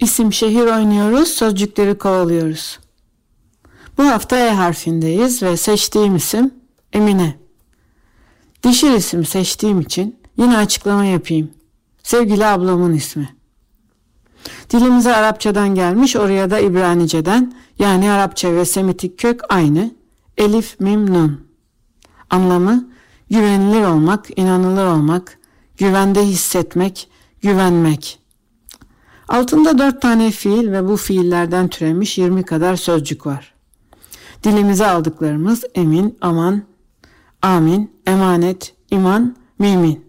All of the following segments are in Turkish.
İsim şehir oynuyoruz, sözcükleri kovalıyoruz. Bu hafta E harfindeyiz ve seçtiğim isim Emine. Dişil isim seçtiğim için yine açıklama yapayım. Sevgili ablamın ismi. Dilimize Arapçadan gelmiş, oraya da İbranice'den yani Arapça ve Semitik kök aynı. Elif, mim, nun. Anlamı güvenilir olmak, inanılır olmak, güvende hissetmek, güvenmek. Altında dört tane fiil ve bu fiillerden türemiş 20 kadar sözcük var. Dilimize aldıklarımız emin, aman, amin, emanet, iman, mümin.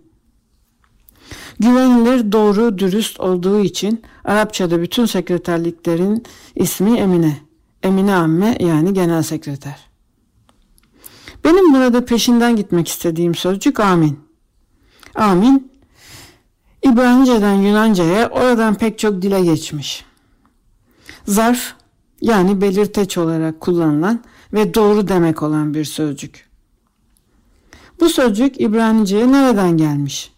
Güvenilir, doğru, dürüst olduğu için Arapçada bütün sekreterliklerin ismi Emine. Emine Amme yani genel sekreter. Benim burada peşinden gitmek istediğim sözcük amin. Amin İbranice'den Yunanca'ya oradan pek çok dile geçmiş. Zarf yani belirteç olarak kullanılan ve doğru demek olan bir sözcük. Bu sözcük İbranice'ye nereden gelmiş?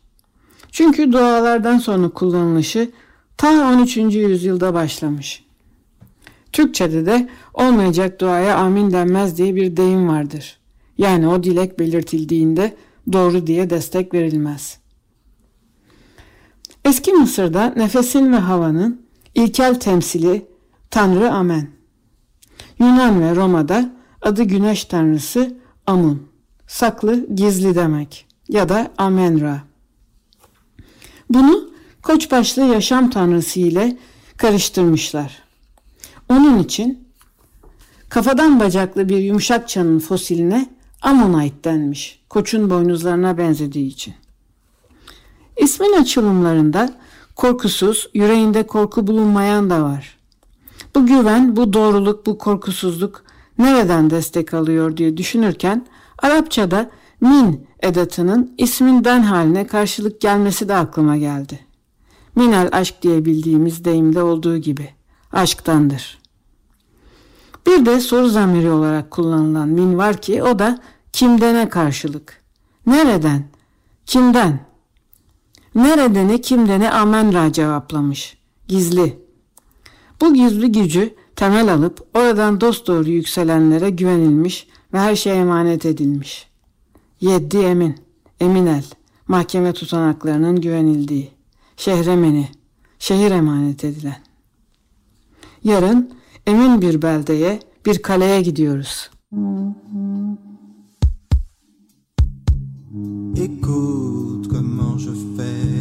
Çünkü dualardan sonra kullanılışı ta 13. yüzyılda başlamış. Türkçe'de de olmayacak duaya amin denmez diye bir deyim vardır. Yani o dilek belirtildiğinde doğru diye destek verilmez. Eski Mısır'da nefesin ve havanın ilkel temsili Tanrı Amen. Yunan ve Roma'da adı güneş tanrısı Amun. Saklı, gizli demek ya da Amenra. Bunu koçbaşlı yaşam tanrısı ile karıştırmışlar. Onun için kafadan bacaklı bir yumuşak çanın fosiline Ammonite denmiş. Koçun boynuzlarına benzediği için. İsmin açılımlarında korkusuz, yüreğinde korku bulunmayan da var. Bu güven, bu doğruluk, bu korkusuzluk nereden destek alıyor diye düşünürken Arapçada min edatının ismin ben haline karşılık gelmesi de aklıma geldi. Minel aşk diye bildiğimiz deyimde olduğu gibi aşktandır. Bir de soru zamiri olarak kullanılan min var ki o da kimdene karşılık. Nereden? Kimden? Neredeni kimdeni amenra cevaplamış. Gizli. Bu gizli gücü temel alıp oradan dosdoğru yükselenlere güvenilmiş ve her şey emanet edilmiş. Yeddi emin, eminel, mahkeme tutanaklarının güvenildiği, şehremeni, şehir emanet edilen. Yarın emin bir beldeye, bir kaleye gidiyoruz. Écoute comment je fais